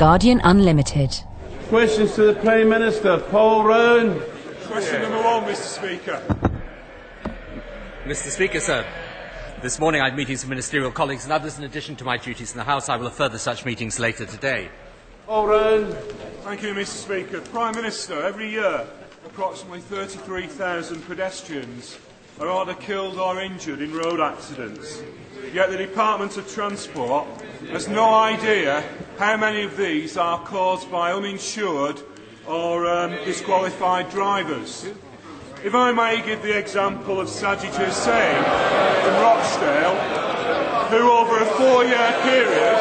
Guardian Unlimited. Questions to the Prime Minister. Paul Rowen. Question number one, Mr. Speaker. Mr. Speaker, sir. This morning I had meetings with ministerial colleagues and others in addition to my duties in the House. I will have further such meetings later today. Paul Rowen. Thank you, Mr. Speaker. Prime Minister, every year approximately 33,000 pedestrians are either killed or injured in road accidents. Yet the Department of Transport has no idea how many of these are caused by uninsured or um, disqualified drivers. If I may give the example of Sajid Hussain from Rochdale, who over a four-year period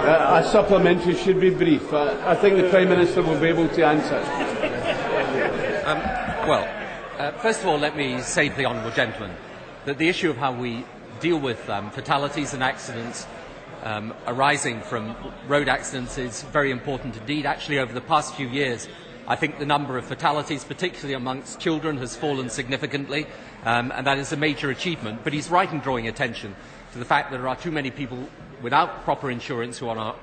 Uh, a supplementary should be brief. Uh, I think the Prime Minister will be able to answer. Well, uh, first of all, let me say to the Honourable Gentleman that the issue of how we deal with um, fatalities and accidents um, arising from road accidents is very important indeed. Actually, over the past few years, I think the number of fatalities, particularly amongst children, has fallen significantly, um, and that is a major achievement. But he's right in drawing attention to the fact that there are too many people without proper insurance who are on our,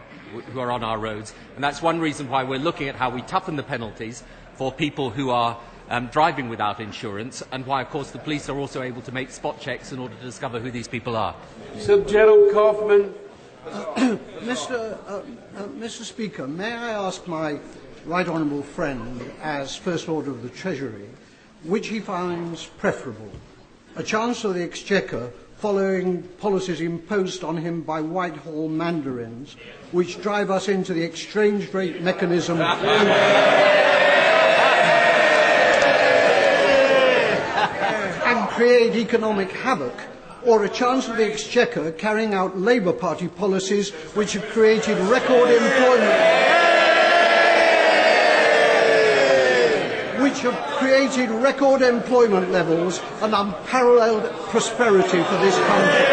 who are on our roads, and that's one reason why we're looking at how we toughen the penalties for people who are um, driving without insurance, and why, of course, the police are also able to make spot checks in order to discover who these people are. Sir Gerald Kaufman. Mr. Uh, uh, Mr. Speaker, may I ask my right honourable friend, as First Lord of the Treasury, which he finds preferable? A Chancellor of the Exchequer following policies imposed on him by Whitehall mandarins, which drive us into the exchange rate mechanism and create economic havoc, or a Chancellor of the Exchequer carrying out Labour Party policies which have created record employment. Which have created record employment levels and unparalleled prosperity for this country.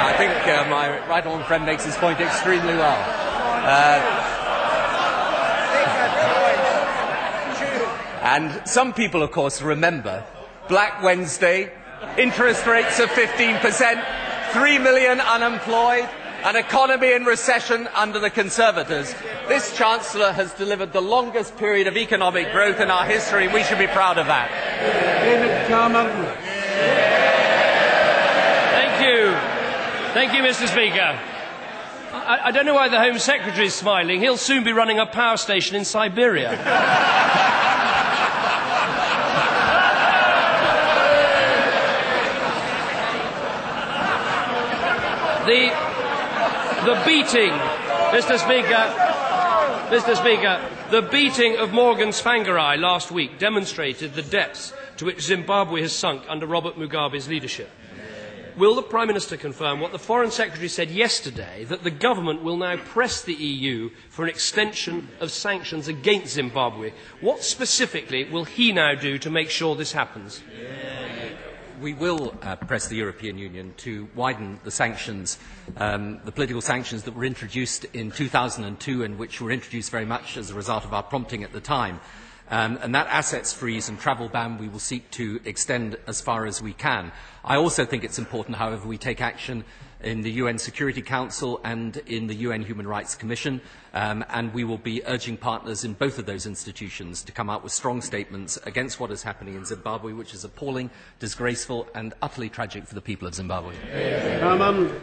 I think uh, my right honourable friend makes his point extremely well. Uh, and some people, of course, remember Black Wednesday, interest rates of 15%, 3 million unemployed, an economy in recession under the Conservatives. This Chancellor has delivered the longest period of economic growth in our history. We should be proud of that. David Cameron. Thank you. Thank you, Mr. Speaker. I, I don't know why the Home Secretary is smiling. He'll soon be running a power station in Siberia. the, the beating, Mr. Speaker, Mr. Speaker, the beating of Morgan Tsvangirai last week demonstrated the depths to which Zimbabwe has sunk under Robert Mugabe's leadership. Will the Prime Minister confirm what the Foreign Secretary said yesterday that the government will now press the EU for an extension of sanctions against Zimbabwe? What specifically will he now do to make sure this happens? We will uh, press the European Union to widen the sanctions, um, the political sanctions that were introduced in 2002 and which were introduced very much as a result of our prompting at the time. Um, and that assets freeze and travel ban we will seek to extend as far as we can. I also think it's important, however, we take action in the UN Security Council and in the UN Human Rights Commission, um, and we will be urging partners in both of those institutions to come out with strong statements against what is happening in Zimbabwe, which is appalling, disgraceful, and utterly tragic for the people of Zimbabwe. Cameron.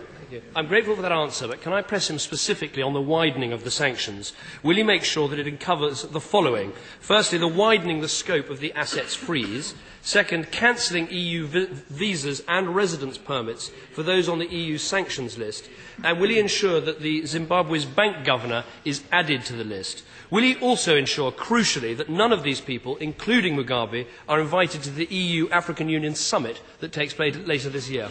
I'm grateful for that answer, but can I press him specifically on the widening of the sanctions? Will he make sure that it covers the following? Firstly, the widening the scope of the assets freeze. Second, cancelling EU vi- visas and residence permits for those on the EU sanctions list. And will he ensure that the Zimbabwe's bank governor is added to the list? Will he also ensure, crucially, that none of these people, including Mugabe, are invited to the EU African Union summit that takes place later this year?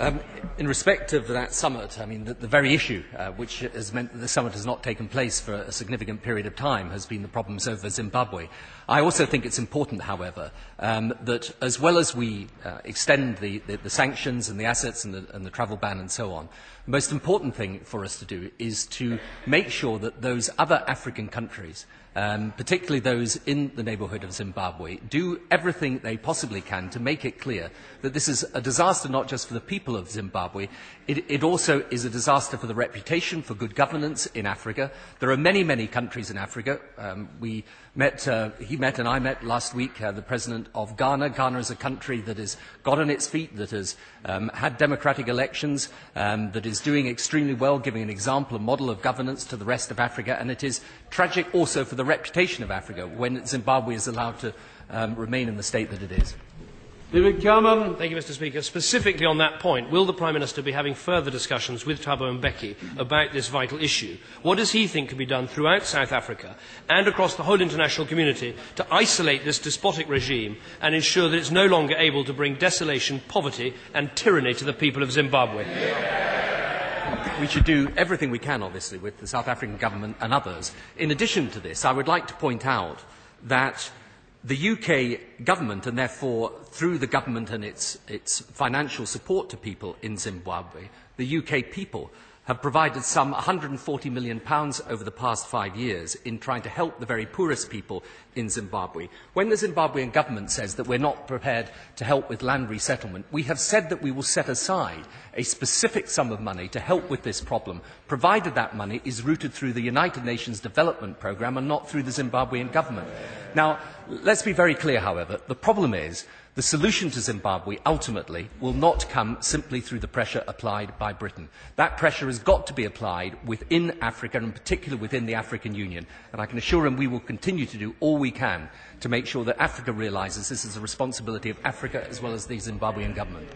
Um, in respect of that summit, I mean, the, the very issue uh, which has meant that the summit has not taken place for a significant period of time has been the problems over Zimbabwe. I also think it's important, however, um, that as well as we uh, extend the, the, the sanctions and the assets and the, and the travel ban and so on, the most important thing for us to do is to make sure that those other African countries um, particularly those in the neighbourhood of Zimbabwe, do everything they possibly can to make it clear that this is a disaster not just for the people of Zimbabwe, it, it also is a disaster for the reputation, for good governance in Africa. There are many, many countries in Africa. Um, we met, uh, he met and I met last week uh, the president of Ghana. Ghana is a country that has got on its feet, that has um, had democratic elections, um, that is doing extremely well, giving an example, a model of governance to the rest of Africa. And it is tragic also for the reputation of Africa when Zimbabwe is allowed to um, remain in the state that it is. David Cameron. Thank you, Mr. Speaker. Specifically on that point, will the Prime Minister be having further discussions with Thabo Mbeki about this vital issue? What does he think can be done throughout South Africa and across the whole international community to isolate this despotic regime and ensure that it's no longer able to bring desolation, poverty and tyranny to the people of Zimbabwe? We should do everything we can, obviously, with the South African government and others. In addition to this, I would like to point out that the UK government, and therefore through the government and its, its financial support to people in Zimbabwe, the UK people have provided some £140 million over the past five years in trying to help the very poorest people in Zimbabwe. When the Zimbabwean government says that we're not prepared to help with land resettlement, we have said that we will set aside a specific sum of money to help with this problem, provided that money is routed through the United Nations Development Programme and not through the Zimbabwean government. Now, let's be very clear, however, the problem is the solution to Zimbabwe ultimately will not come simply through the pressure applied by Britain. That pressure has got to be applied within Africa, and particularly within the African Union. And I can assure him we will continue to do all we can to make sure that Africa realises this is a responsibility of Africa as well as the Zimbabwean government.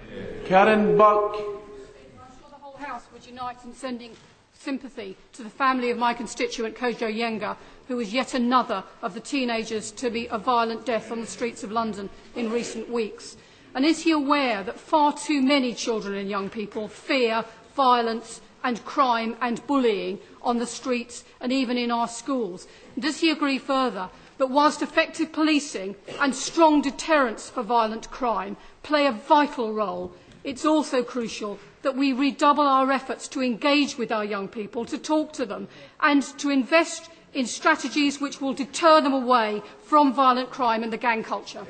Karen Buck. I'm sure the whole House would unite in sending sympathy to the family of my constituent Kodjo Yenga, who was yet another of the teenagers to be a violent death on the streets of London in recent weeks. And is he aware that far too many children and young people fear violence and crime and bullying on the streets and even in our schools? And does he agree further that whilst effective policing and strong deterrence for violent crime play a vital role, it's also crucial that we redouble our efforts to engage with our young people, to talk to them, and to invest in strategies which will deter them away from violent crime and the gang culture.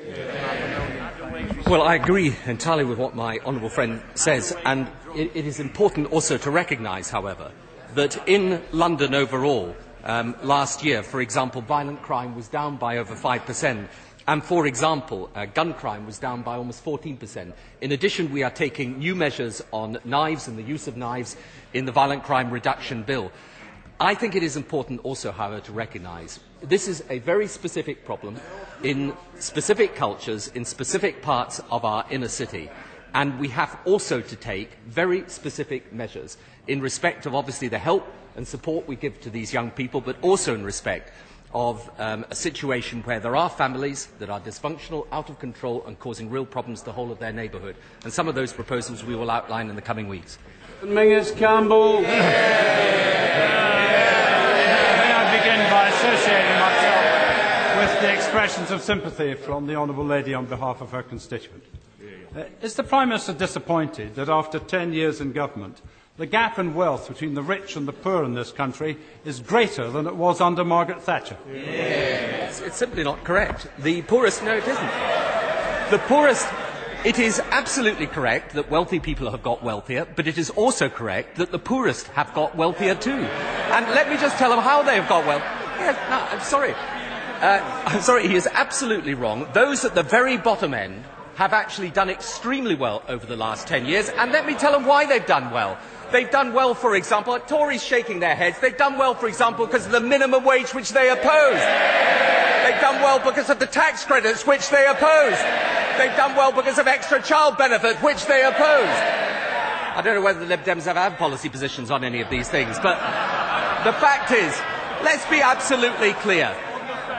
Well, I agree entirely with what my honourable friend says, and it, it is important also to recognise, however, that in London overall, um, last year, for example, violent crime was down by over 5%. And for example, uh, gun crime was down by almost 14%. In addition, we are taking new measures on knives and the use of knives in the Violent Crime Reduction Bill. I think it is important also, however, to recognise this is a very specific problem in specific cultures, in specific parts of our inner city. And we have also to take very specific measures in respect of obviously the help and support we give to these young people, but also in respect of um, a situation where there are families that are dysfunctional, out of control, and causing real problems to the whole of their neighbourhood. And some of those proposals we will outline in the coming weeks. Menzies Campbell. Associating myself with the expressions of sympathy from the Honourable Lady on behalf of her constituent. Uh, is the Prime Minister disappointed that after 10 years in government, the gap in wealth between the rich and the poor in this country is greater than it was under Margaret Thatcher? Yes. It's simply not correct. The poorest, no, it isn't. The poorest it is absolutely correct that wealthy people have got wealthier, but it is also correct that the poorest have got wealthier too. And let me just tell them how they have got wealth. Yes, no, I'm sorry. Uh, I'm sorry, he is absolutely wrong. Those at the very bottom end have actually done extremely well over the last 10 years, and let me tell them why they've done well. They've done well, for example, Tories shaking their heads, they've done well, for example, because of the minimum wage which they opposed. They've done well because of the tax credits which they opposed. They've done well because of extra child benefit which they opposed. I don't know whether the Lib Dems ever have policy positions on any of these things, but the fact is, let's be absolutely clear.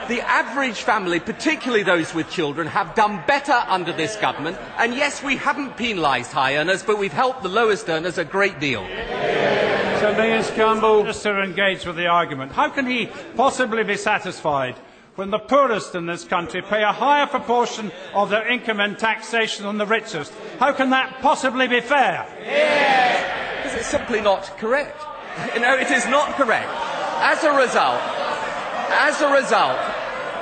The average family, particularly those with children, have done better under this government. And yes, we haven't penalised high earners, but we've helped the lowest earners a great deal. Sir Menzies Campbell. Minister engaged with the argument. How can he possibly be satisfied when the poorest in this country pay a higher proportion of their income in taxation than the richest? How can that possibly be fair? Because it's simply not correct. No, it is not correct. As a result, as a result,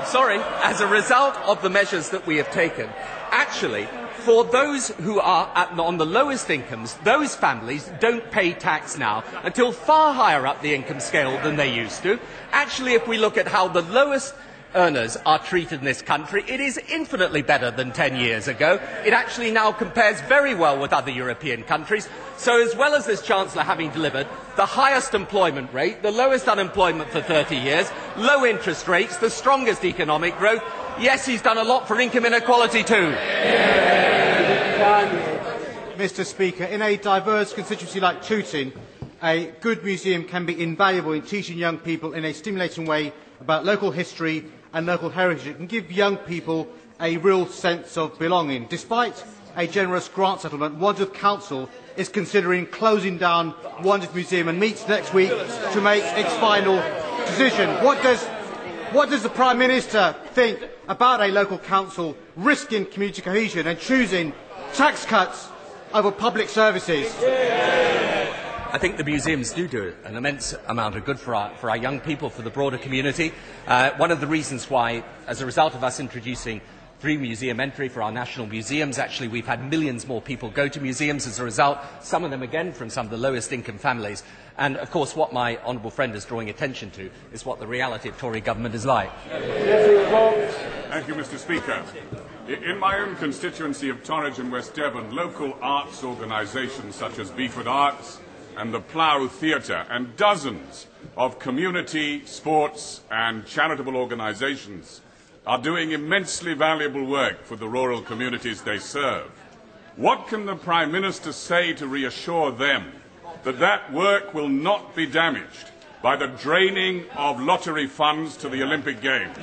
sorry, as a result of the measures that we have taken, actually, for those who are at, on the lowest incomes, those families don't pay tax now until far higher up the income scale than they used to. Actually, if we look at how the lowest earners are treated in this country, it is infinitely better than 10 years ago. It actually now compares very well with other European countries. So, as well as this Chancellor having delivered the highest employment rate, the lowest unemployment for 30 years, low interest rates, the strongest economic growth, yes, he's done a lot for income inequality too. Mr. Speaker, in a diverse constituency like Tooting, a good museum can be invaluable in teaching young people in a stimulating way about local history and local heritage. It can give young people a real sense of belonging. Despite a generous grant settlement, Wandsworth Council is considering closing down Wandsworth Museum and meets next week to make its final decision. What does, what does the Prime Minister think about a local council risking community cohesion and choosing tax cuts over public services? I think the museums do do an immense amount of good for our, for our young people, for the broader community. Uh, one of the reasons why, as a result of us introducing free museum entry for our national museums, actually we've had millions more people go to museums as a result, some of them again from some of the lowest income families. And of course, what my honourable friend is drawing attention to is what the reality of Tory government is like. Thank you, Mr. Speaker. In my own constituency of Torridge and West Devon, local arts organisations such as Beaford Arts, and the Plough Theatre, and dozens of community, sports, and charitable organisations are doing immensely valuable work for the rural communities they serve. What can the Prime Minister say to reassure them that that work will not be damaged by the draining of lottery funds to the Olympic Games?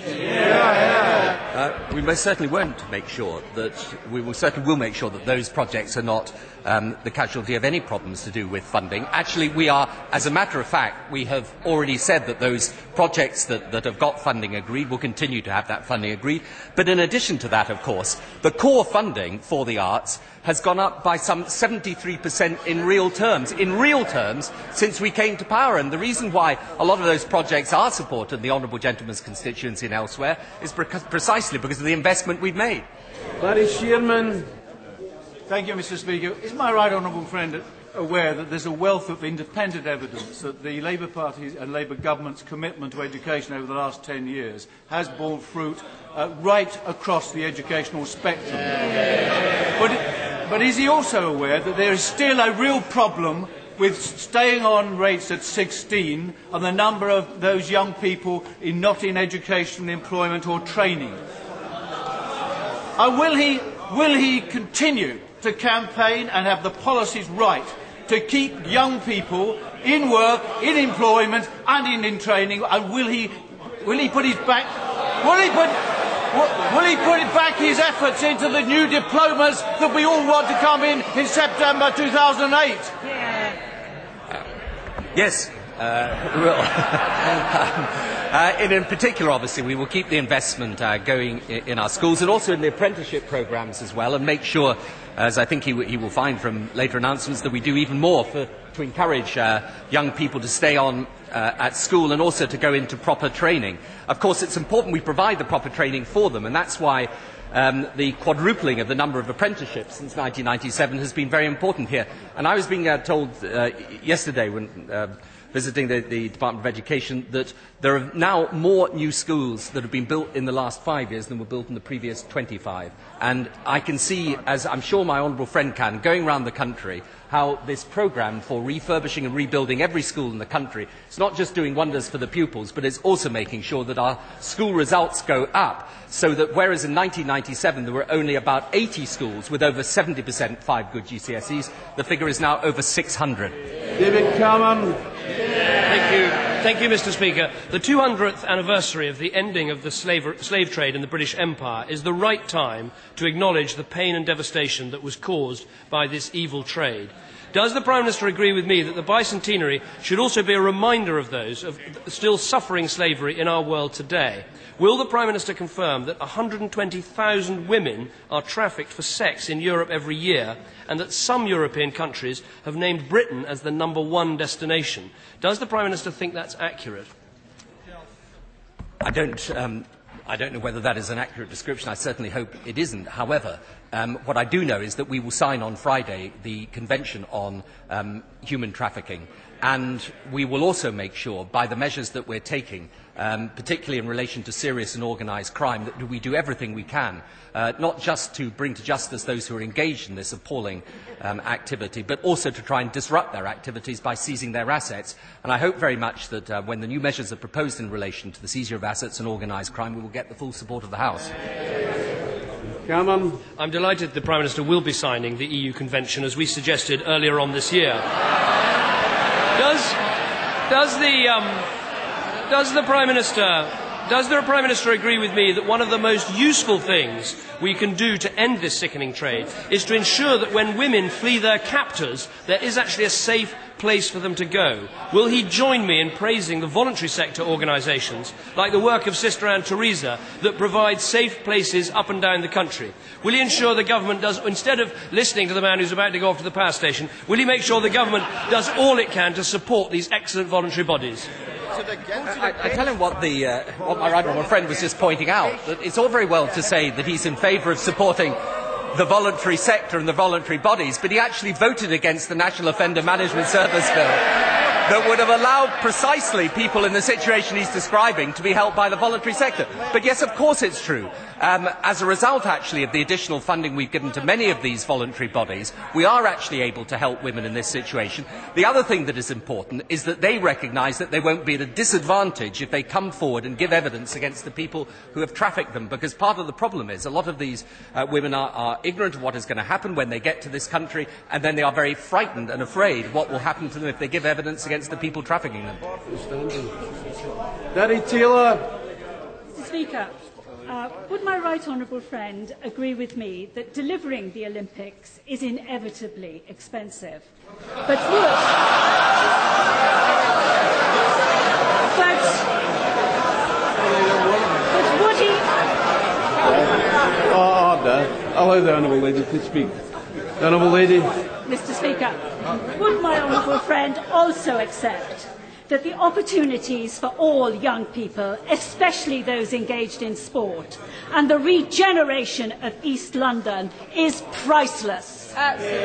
Uh, we most certainly won't make sure that we will certainly will make sure that those projects are not um, the casualty of any problems to do with funding. Actually, we are, as a matter of fact, we have already said that those projects that, that have got funding agreed will continue to have that funding agreed. But in addition to that, of course, the core funding for the arts has gone up by some 73% in real terms, in real terms, since we came to power. And the reason why a lot of those projects are supported in the Honourable Gentleman's constituency and elsewhere is precisely because of the investment we've made. Barry Sheerman. Thank you, Mr. Speaker. Is my right honourable friend aware that there's a wealth of independent evidence that the Labour Party and Labour government's commitment to education over the last 10 years has borne fruit uh, right across the educational spectrum? But, but is he also aware that there is still a real problem with staying on rates at 16 and the number of those young people in, not in education, employment or training? Uh, will, he, will he continue to campaign and have the policies right to keep young people in work, in employment, and in, in training? And will he, will he put his back? Will he put? Will, will he put back his efforts into the new diplomas that we all want to come in in September 2008? Yeah. Uh, yes, uh, we will. uh, and in particular, obviously, we will keep the investment uh, going in, our schools and also in the apprenticeship programs as well, and make sure as I think he, w- he will find from later announcements, that we do even more for, to encourage uh, young people to stay on uh, at school and also to go into proper training. Of course, it's important we provide the proper training for them, and that's why um, the quadrupling of the number of apprenticeships since 1997 has been very important here. And I was being uh, told uh, yesterday when visiting the, the, Department of Education that there are now more new schools that have been built in the last five years than were built in the previous 25. And I can see, as I'm sure my honourable friend can, going around the country, how this programme for refurbishing and rebuilding every school in the country is not just doing wonders for the pupils, but it's also making sure that our school results go up. So that whereas in 1997 there were only about 80 schools with over 70% five good GCSEs, the figure is now over 600. David Cameron. Thank you. Thank you, Mr. Speaker. The 200th anniversary of the ending of the slave, slave trade in the British Empire is the right time to acknowledge the pain and devastation that was caused by this evil trade. Does the Prime Minister agree with me that the bicentenary should also be a reminder of those of still suffering slavery in our world today? Will the Prime Minister confirm that 120,000 women are trafficked for sex in Europe every year and that some European countries have named Britain as the number one destination? Does the Prime Minister think that's accurate? I don't. Um, I don't know whether that is an accurate description. I certainly hope it isn't. However, um, what I do know is that we will sign on Friday the Convention on um, Human Trafficking. And we will also make sure, by the measures that we're taking, um, particularly in relation to serious and organised crime, that we do everything we can, uh, not just to bring to justice those who are engaged in this appalling um, activity, but also to try and disrupt their activities by seizing their assets. And I hope very much that uh, when the new measures are proposed in relation to the seizure of assets and organised crime, we will get the full support of the House. Cameron. I'm delighted the Prime Minister will be signing the EU Convention as we suggested earlier on this year. Does, does, the, um, does the Prime Minister does the Prime Minister agree with me that one of the most useful things we can do to end this sickening trade is to ensure that when women flee their captors, there is actually a safe place for them to go. Will he join me in praising the voluntary sector organisations, like the work of Sister Anne Teresa, that provide safe places up and down the country? Will he ensure the government does, instead of listening to the man who's about to go off to the power station, will he make sure the government does all it can to support these excellent voluntary bodies? I, I, tell him what, the, uh, what my right honourable friend was just pointing out, that it's all very well to say that he's in favour of supporting the voluntary sector and the voluntary bodies, but he actually voted against the National Offender Management Service Bill that would have allowed precisely people in the situation he's describing to be helped by the voluntary sector. But yes, of course it's true. Um, as a result, actually, of the additional funding we've given to many of these voluntary bodies, we are actually able to help women in this situation. The other thing that is important is that they recognise that they won't be at a disadvantage if they come forward and give evidence against the people who have trafficked them, because part of the problem is a lot of these uh, women are, are ignorant of what is going to happen when they get to this country, and then they are very frightened and afraid of what will happen to them if they give evidence against against the people trafficking them. Dari Taylor. Mr. Speaker, uh, would my right honourable friend agree with me that delivering the Olympics is inevitably expensive? But would. But. But would he. Oh, order. Allow the Honourable Lady to speak. Honourable Lady. Mr. Speaker, would my honourable friend also accept that the opportunities for all young people, especially those engaged in sport, and the regeneration of East London is priceless? Absolutely.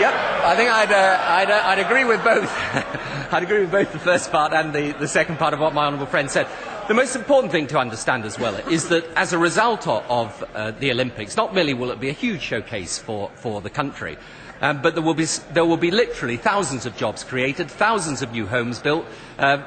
Yep, I think I'd, uh, I'd, uh, I'd agree with both. I'd agree with both the first part and the, the second part of what my honourable friend said. The most important thing to understand as well is that as a result of uh, the Olympics, not merely will it be a huge showcase for, for the country, um, but there will, be, there will be literally thousands of jobs created, thousands of new homes built, uh,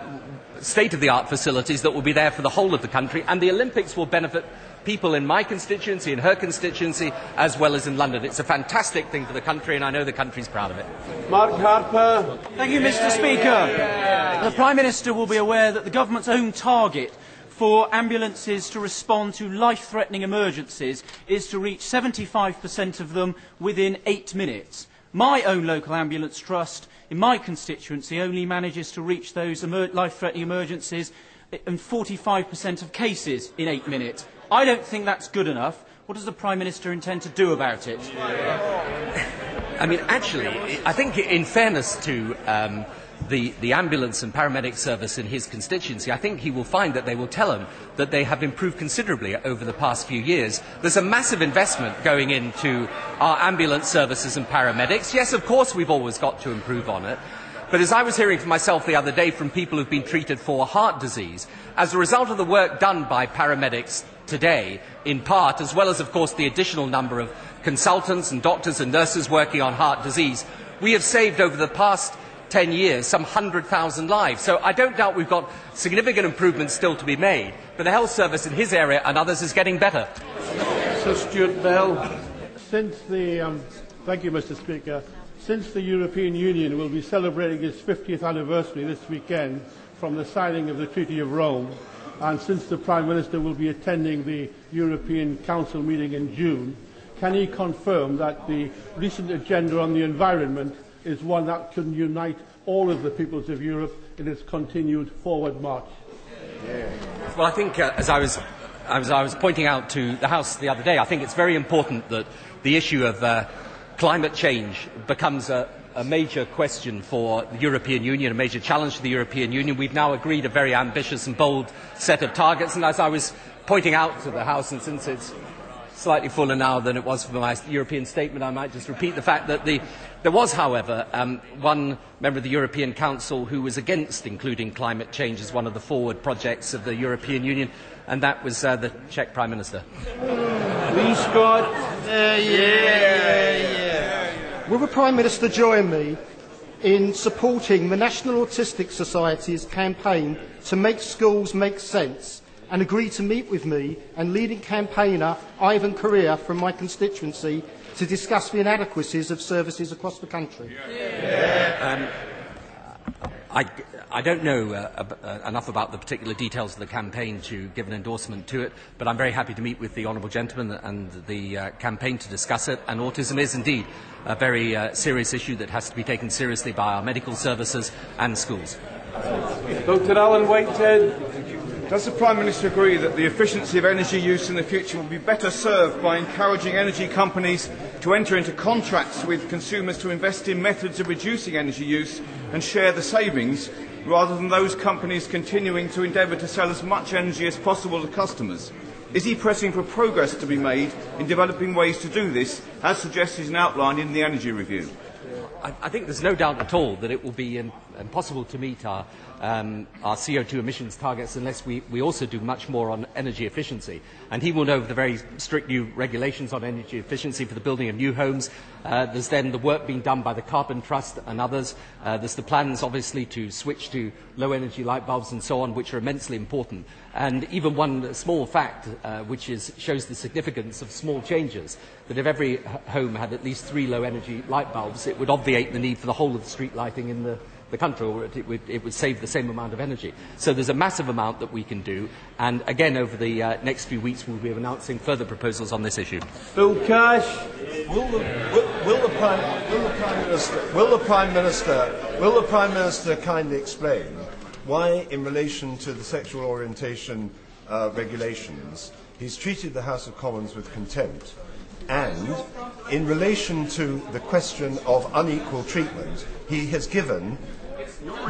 state of the art facilities that will be there for the whole of the country, and the Olympics will benefit people in my constituency, in her constituency, as well as in London. It's a fantastic thing for the country, and I know the country's proud of it. Mark Harper. Thank you, Mr. Speaker. The Prime Minister will be aware that the government's own target for ambulances to respond to life-threatening emergencies is to reach 75% of them within eight minutes. My own local ambulance trust in my constituency only manages to reach those emer life-threatening emergencies in 45% of cases in eight minutes. I don't think that's good enough. What does the Prime Minister intend to do about it? I mean, actually, I think in fairness to um, the, the ambulance and paramedic service in his constituency, I think he will find that they will tell him that they have improved considerably over the past few years. There's a massive investment going into our ambulance services and paramedics. Yes, of course, we've always got to improve on it. But as I was hearing for myself the other day from people who've been treated for heart disease, as a result of the work done by paramedics today, in part, as well as, of course, the additional number of consultants and doctors and nurses working on heart disease, we have saved over the past 10 years some 100,000 lives. So I don't doubt we've got significant improvements still to be made, but the health service in his area and others is getting better. Sir Stuart Bell. Since the, um, thank you, Mr. Speaker. Since the European Union will be celebrating its 50th anniversary this weekend from the signing of the Treaty of Rome, and since the Prime Minister will be attending the European Council meeting in June, can he confirm that the recent agenda on the environment is one that can unite all of the peoples of Europe in its continued forward march? Well, I think, uh, as, I was, as I was pointing out to the House the other day, I think it's very important that the issue of uh, climate change becomes a, a major question for the European Union, a major challenge to the European Union. We've now agreed a very ambitious and bold set of targets, and as I was pointing out to the House, and since it's slightly fuller now than it was for my European statement, I might just repeat the fact that the, there was, however, um, one member of the European Council who was against including climate change as one of the forward projects of the European Union, and that was uh, the Czech Prime Minister. Lee Scott. Uh, yeah, yeah, yeah. Will the Prime Minister join me in supporting the National Autistic Society's campaign to make schools make sense and agreed to meet with me and leading campaigner Ivan Corea from my constituency to discuss the inadequacies of services across the country? Um, I, I don't know uh, uh, enough about the particular details of the campaign to give an endorsement to it, but I'm very happy to meet with the Honourable Gentleman and the uh, campaign to discuss it. And autism is indeed a very uh, serious issue that has to be taken seriously by our medical services and schools. Dr. Alan Whitehead. Does the Prime Minister agree that the efficiency of energy use in the future will be better served by encouraging energy companies to enter into contracts with consumers to invest in methods of reducing energy use and share the savings, rather than those companies continuing to endeavour to sell as much energy as possible to customers? Is he pressing for progress to be made in developing ways to do this, as suggested and outlined in the Energy Review? I, I think there's no doubt at all that it will be um, impossible to meet our um, our CO2 emissions targets unless we, we also do much more on energy efficiency. And he will know the very strict new regulations on energy efficiency for the building of new homes. Uh, there's then the work being done by the Carbon Trust and others. Uh, there's the plans, obviously, to switch to low energy light bulbs and so on, which are immensely important. And even one small fact, uh, which is, shows the significance of small changes, that if every home had at least three low energy light bulbs, it would obviate the need for the whole of the street lighting in the the country, or it, would, it would save the same amount of energy. So there's a massive amount that we can do, and again, over the uh, next few weeks, we'll be announcing further proposals on this issue. Bill Cash. Will the, will, will, the Prime, will, the Prime Minister, will the Prime Minister, will the Prime Minister kindly explain why, in relation to the sexual orientation uh, regulations, he's treated the House of Commons with contempt? And in relation to the question of unequal treatment, he has given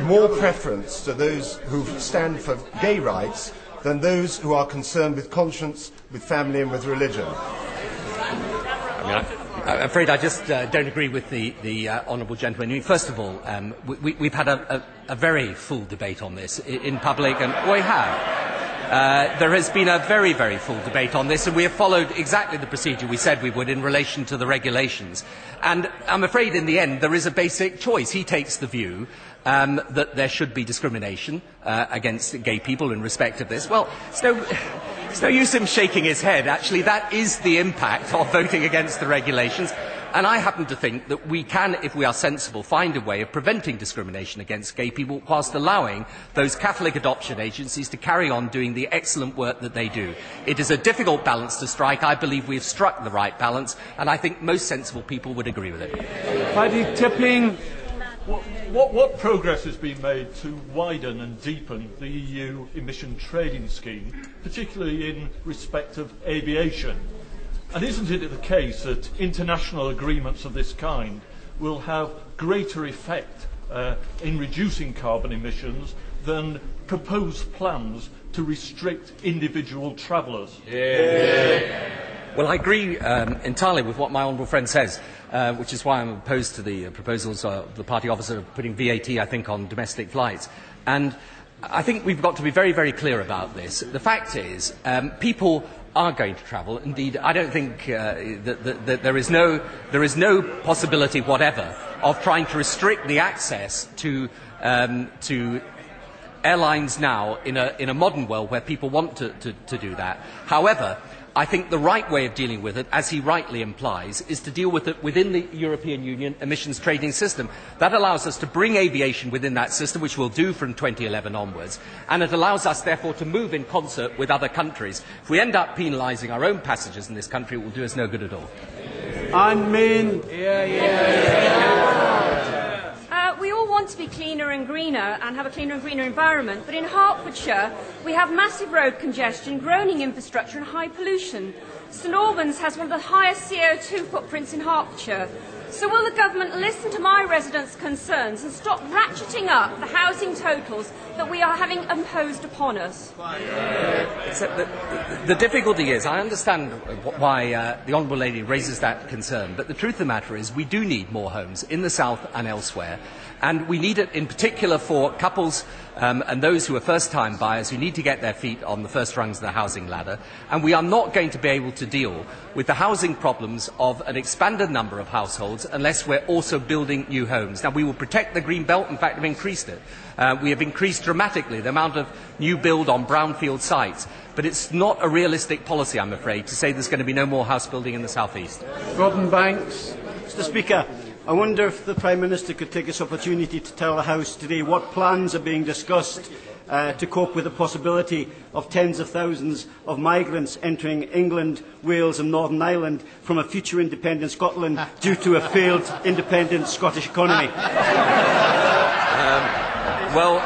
more preference to those who stand for gay rights than those who are concerned with conscience, with family, and with religion. I mean, I'm afraid I just uh, don't agree with the, the uh, honourable gentleman. I mean, first of all, um, we, we've had a, a, a, very full debate on this in public, and we have. Uh, there has been a very, very full debate on this, and we have followed exactly the procedure we said we would in relation to the regulations. And I'm afraid in the end there is a basic choice. He takes the view um, that there should be discrimination uh, against gay people in respect of this. Well, it's no, it's no use him shaking his head. Actually, that is the impact of voting against the regulations. And I happen to think that we can, if we are sensible, find a way of preventing discrimination against gay people whilst allowing those Catholic adoption agencies to carry on doing the excellent work that they do. It is a difficult balance to strike. I believe we have struck the right balance, and I think most sensible people would agree with it. Paddy Tipping. What, what, what, progress has been made to widen and deepen the EU emission trading scheme, particularly in respect of aviation? And isn't it the case that international agreements of this kind will have greater effect uh, in reducing carbon emissions than proposed plans to restrict individual travellers? Well, I agree um, entirely with what my honourable friend says. Uh, which is why I'm opposed to the uh, proposals of the party officer of putting VAT, I think, on domestic flights. And I think we've got to be very, very clear about this. The fact is, um, people are going to travel. Indeed, I don't think uh, that, that, that there, is no, there is no possibility whatever of trying to restrict the access to, um, to airlines now in a, in a modern world where people want to, to, to do that. However, I think the right way of dealing with it, as he rightly implies, is to deal with it within the European Union emissions trading system. That allows us to bring aviation within that system, which we'll do from 2011 onwards, and it allows us, therefore, to move in concert with other countries. If we end up penalising our own passengers in this country, it will do us no good at all. Anne Main. Yeah, yeah, yeah all want to be cleaner and greener and have a cleaner and greener environment, but in Hertfordshire we have massive road congestion, groaning infrastructure and high pollution. St Albans has one of the highest CO2 footprints in Hertfordshire. So will the government listen to my residents' concerns and stop ratcheting up the housing totals that we are having imposed upon us? Except that the difficulty is, I understand why uh, the Honourable Lady raises that concern, but the truth of the matter is we do need more homes in the South and elsewhere. And we need it in particular for couples um, and those who are first time buyers who need to get their feet on the first rungs of the housing ladder. And we are not going to be able to deal with the housing problems of an expanded number of households unless we're also building new homes. Now, we will protect the Green Belt, in fact, we have increased it. Uh, we have increased dramatically the amount of new build on brownfield sites. But it's not a realistic policy, I'm afraid, to say there's going to be no more house building in the southeast. Gordon Banks. Mr Speaker, I wonder if the Prime Minister could take this opportunity to tell the House today what plans are being discussed uh, to cope with the possibility of tens of thousands of migrants entering England, Wales and Northern Ireland from a future independent Scotland due to a failed independent Scottish economy. Um, well,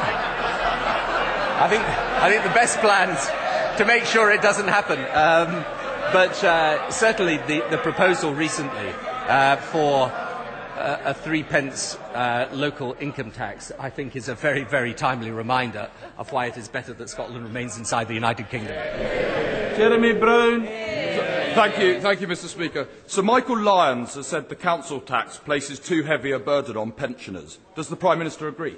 I think, I think the best plans to make sure it doesn't happen. Um, but uh, certainly the, the proposal recently uh, for uh, a three pence uh, local income tax, I think, is a very, very timely reminder of why it is better that Scotland remains inside the United Kingdom. Jeremy Browne. Thank you, thank you, Mr. Speaker. Sir Michael Lyons has said the council tax places too heavy a burden on pensioners. Does the Prime Minister agree?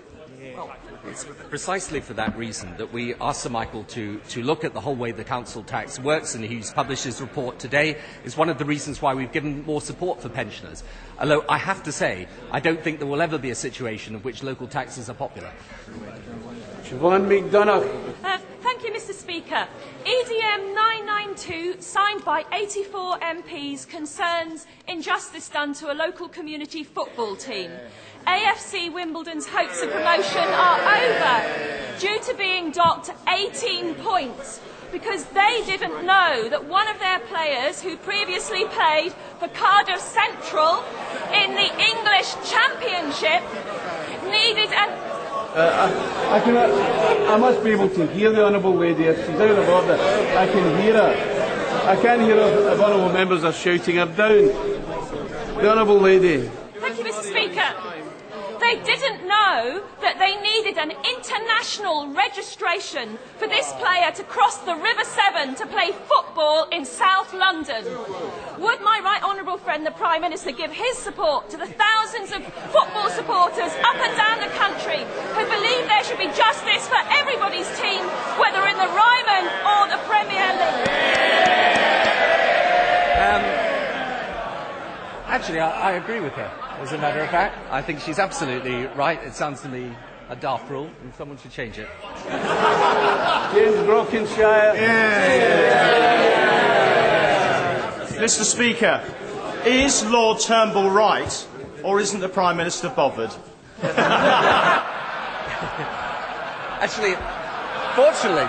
It's precisely for that reason that we asked Sir Michael to, to look at the whole way the council tax works, and he's published his report today. Is one of the reasons why we've given more support for pensioners. Although I have to say, I don't think there will ever be a situation in which local taxes are popular. Siobhain McDonagh. Uh, thank you, Mr. Speaker. EDM 992, signed by 84 MPs, concerns injustice done to a local community football team. AFC Wimbledon's hopes of promotion are over due to being docked 18 points because they didn't know that one of their players who previously played for Cardiff Central in the English Championship needed an Uh, I, I, can, I must be able to hear the Honourable Lady. If she's out of order, I can hear her. I can't hear her if Honourable members are shouting her down. The Honourable Lady. Thank you, Mr. Speaker. They didn't know that they needed an international registration for this player to cross the River Severn to play football in South London. Would my right honourable friend, the Prime Minister, give his support to the thousands of football supporters up and down the country who believe there should be justice for everybody's team, whether in the Ryman or the Premier League? Um, actually, I, I agree with her, as a matter of fact. I think she's absolutely right. It sounds to me a daft rule, and someone should change it. James Brokenshire. Mr. Speaker, is Lord Turnbull right, or isn't the Prime Minister bothered? Actually, fortunately,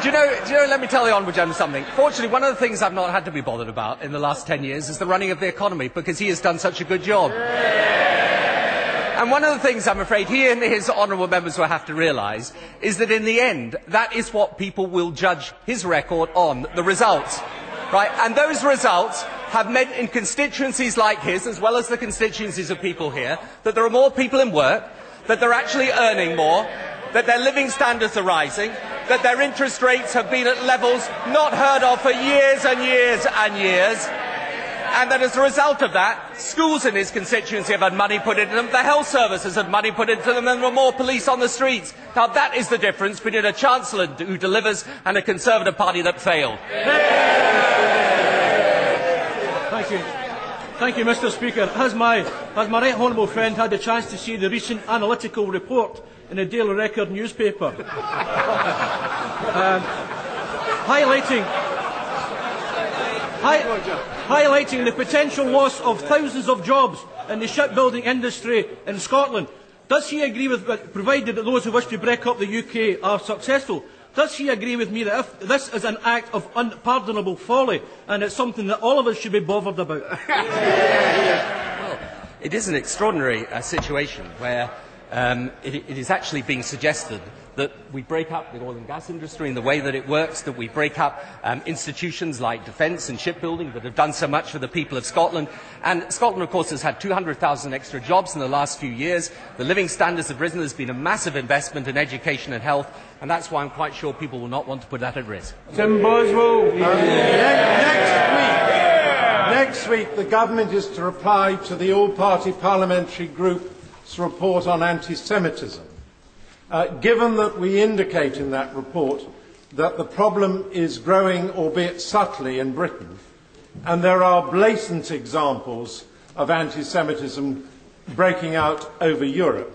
do you, know, do you know, let me tell the Honourable Gentleman something. Fortunately, one of the things I've not had to be bothered about in the last 10 years is the running of the economy, because he has done such a good job. And one of the things I'm afraid he and his honourable members will have to realise is that in the end, that is what people will judge his record on, the results. Right? And those results have meant in constituencies like his, as well as the constituencies of people here, that there are more people in work, that they're actually earning more, that their living standards are rising, that their interest rates have been at levels not heard of for years and years and years, and that as a result of that, schools in his constituency have had money put into them, the health services have money put into them, and there are more police on the streets. Now that is the difference between a Chancellor who delivers and a Conservative Party that failed. Thank you. Thank you, Mr Speaker. Has my, has my right honourable friend had the chance to see the recent analytical report in a Daily Record newspaper? um, highlighting, hi, highlighting the potential loss of thousands of jobs in the shipbuilding industry in Scotland. Does he agree with, provided that those who wish to break up the UK are successful, does he agree with me that if this is an act of unpardonable folly and it's something that all of us should be bothered about? well, it is an extraordinary uh, situation where um, it, it is actually being suggested that we break up the oil and gas industry in the way that it works, that we break up um, institutions like defence and shipbuilding that have done so much for the people of Scotland. And Scotland, of course, has had 200,000 extra jobs in the last few years. The living standards have risen. There's been a massive investment in education and health, and that's why I'm quite sure people will not want to put that at risk. Tim Boswell. Next week, next week, the government is to reply to the all-party parliamentary group's report on anti-Semitism. Uh, given that we indicate in that report that the problem is growing, albeit subtly, in Britain, and there are blatant examples of anti Semitism breaking out over Europe,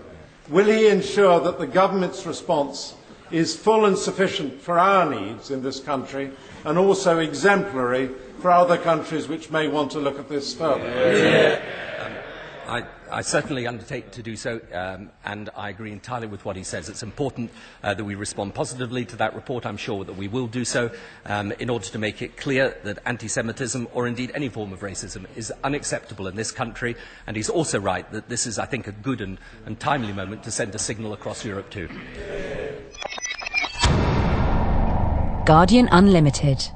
will he ensure that the government's response is full and sufficient for our needs in this country and also exemplary for other countries which may want to look at this further? Yeah. I, I certainly undertake to do so, um, and I agree entirely with what he says. It's important uh, that we respond positively to that report. I'm sure that we will do so um, in order to make it clear that anti Semitism, or indeed any form of racism, is unacceptable in this country. And he's also right that this is, I think, a good and, and timely moment to send a signal across Europe, too. Guardian Unlimited.